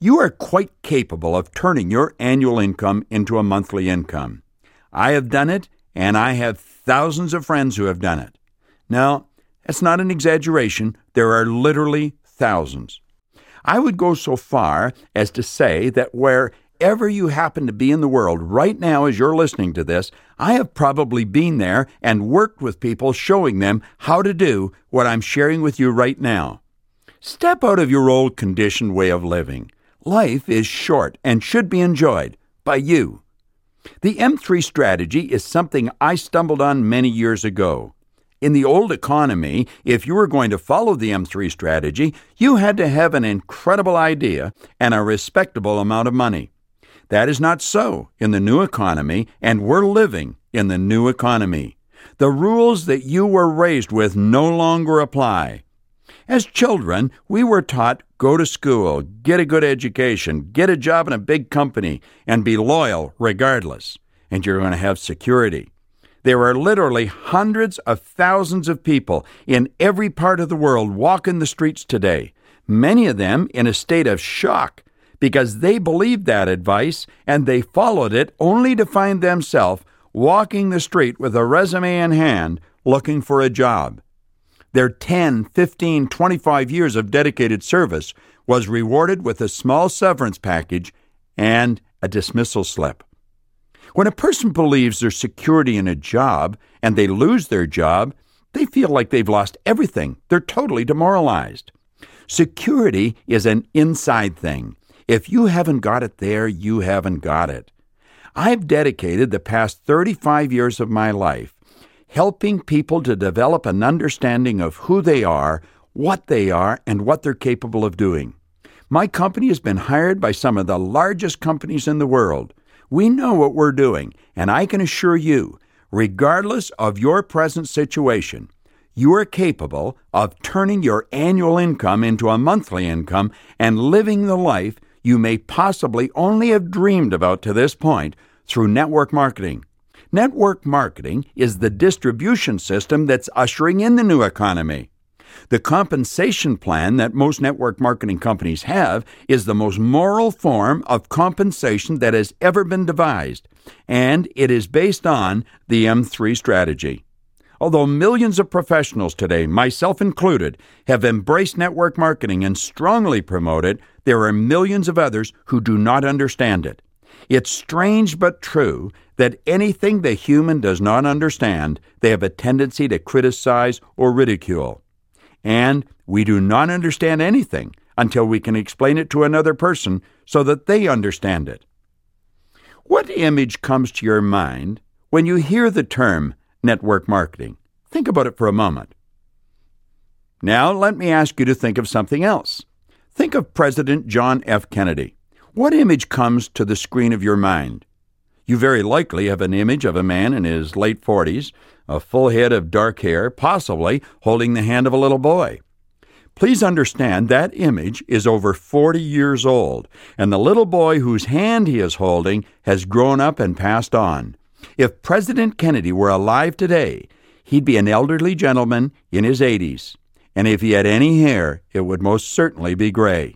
You are quite capable of turning your annual income into a monthly income. I have done it, and I have thousands of friends who have done it. Now, that's not an exaggeration. There are literally thousands. I would go so far as to say that wherever you happen to be in the world right now as you're listening to this, I have probably been there and worked with people showing them how to do what I'm sharing with you right now. Step out of your old conditioned way of living. Life is short and should be enjoyed by you. The M3 strategy is something I stumbled on many years ago. In the old economy, if you were going to follow the M3 strategy, you had to have an incredible idea and a respectable amount of money. That is not so in the new economy, and we're living in the new economy. The rules that you were raised with no longer apply. As children, we were taught go to school, get a good education, get a job in a big company, and be loyal regardless, and you're going to have security. There are literally hundreds of thousands of people in every part of the world walking the streets today, many of them in a state of shock because they believed that advice and they followed it only to find themselves walking the street with a resume in hand looking for a job. Their 10, 15, 25 years of dedicated service was rewarded with a small severance package and a dismissal slip. When a person believes there's security in a job and they lose their job, they feel like they've lost everything. They're totally demoralized. Security is an inside thing. If you haven't got it there, you haven't got it. I've dedicated the past 35 years of my life helping people to develop an understanding of who they are, what they are, and what they're capable of doing. My company has been hired by some of the largest companies in the world. We know what we're doing, and I can assure you, regardless of your present situation, you are capable of turning your annual income into a monthly income and living the life you may possibly only have dreamed about to this point through network marketing. Network marketing is the distribution system that's ushering in the new economy. The compensation plan that most network marketing companies have is the most moral form of compensation that has ever been devised, and it is based on the M3 strategy. Although millions of professionals today, myself included, have embraced network marketing and strongly promote it, there are millions of others who do not understand it. It's strange but true that anything the human does not understand, they have a tendency to criticize or ridicule. And we do not understand anything until we can explain it to another person so that they understand it. What image comes to your mind when you hear the term network marketing? Think about it for a moment. Now, let me ask you to think of something else. Think of President John F. Kennedy. What image comes to the screen of your mind? You very likely have an image of a man in his late 40s, a full head of dark hair, possibly holding the hand of a little boy. Please understand that image is over 40 years old, and the little boy whose hand he is holding has grown up and passed on. If President Kennedy were alive today, he'd be an elderly gentleman in his 80s, and if he had any hair, it would most certainly be gray.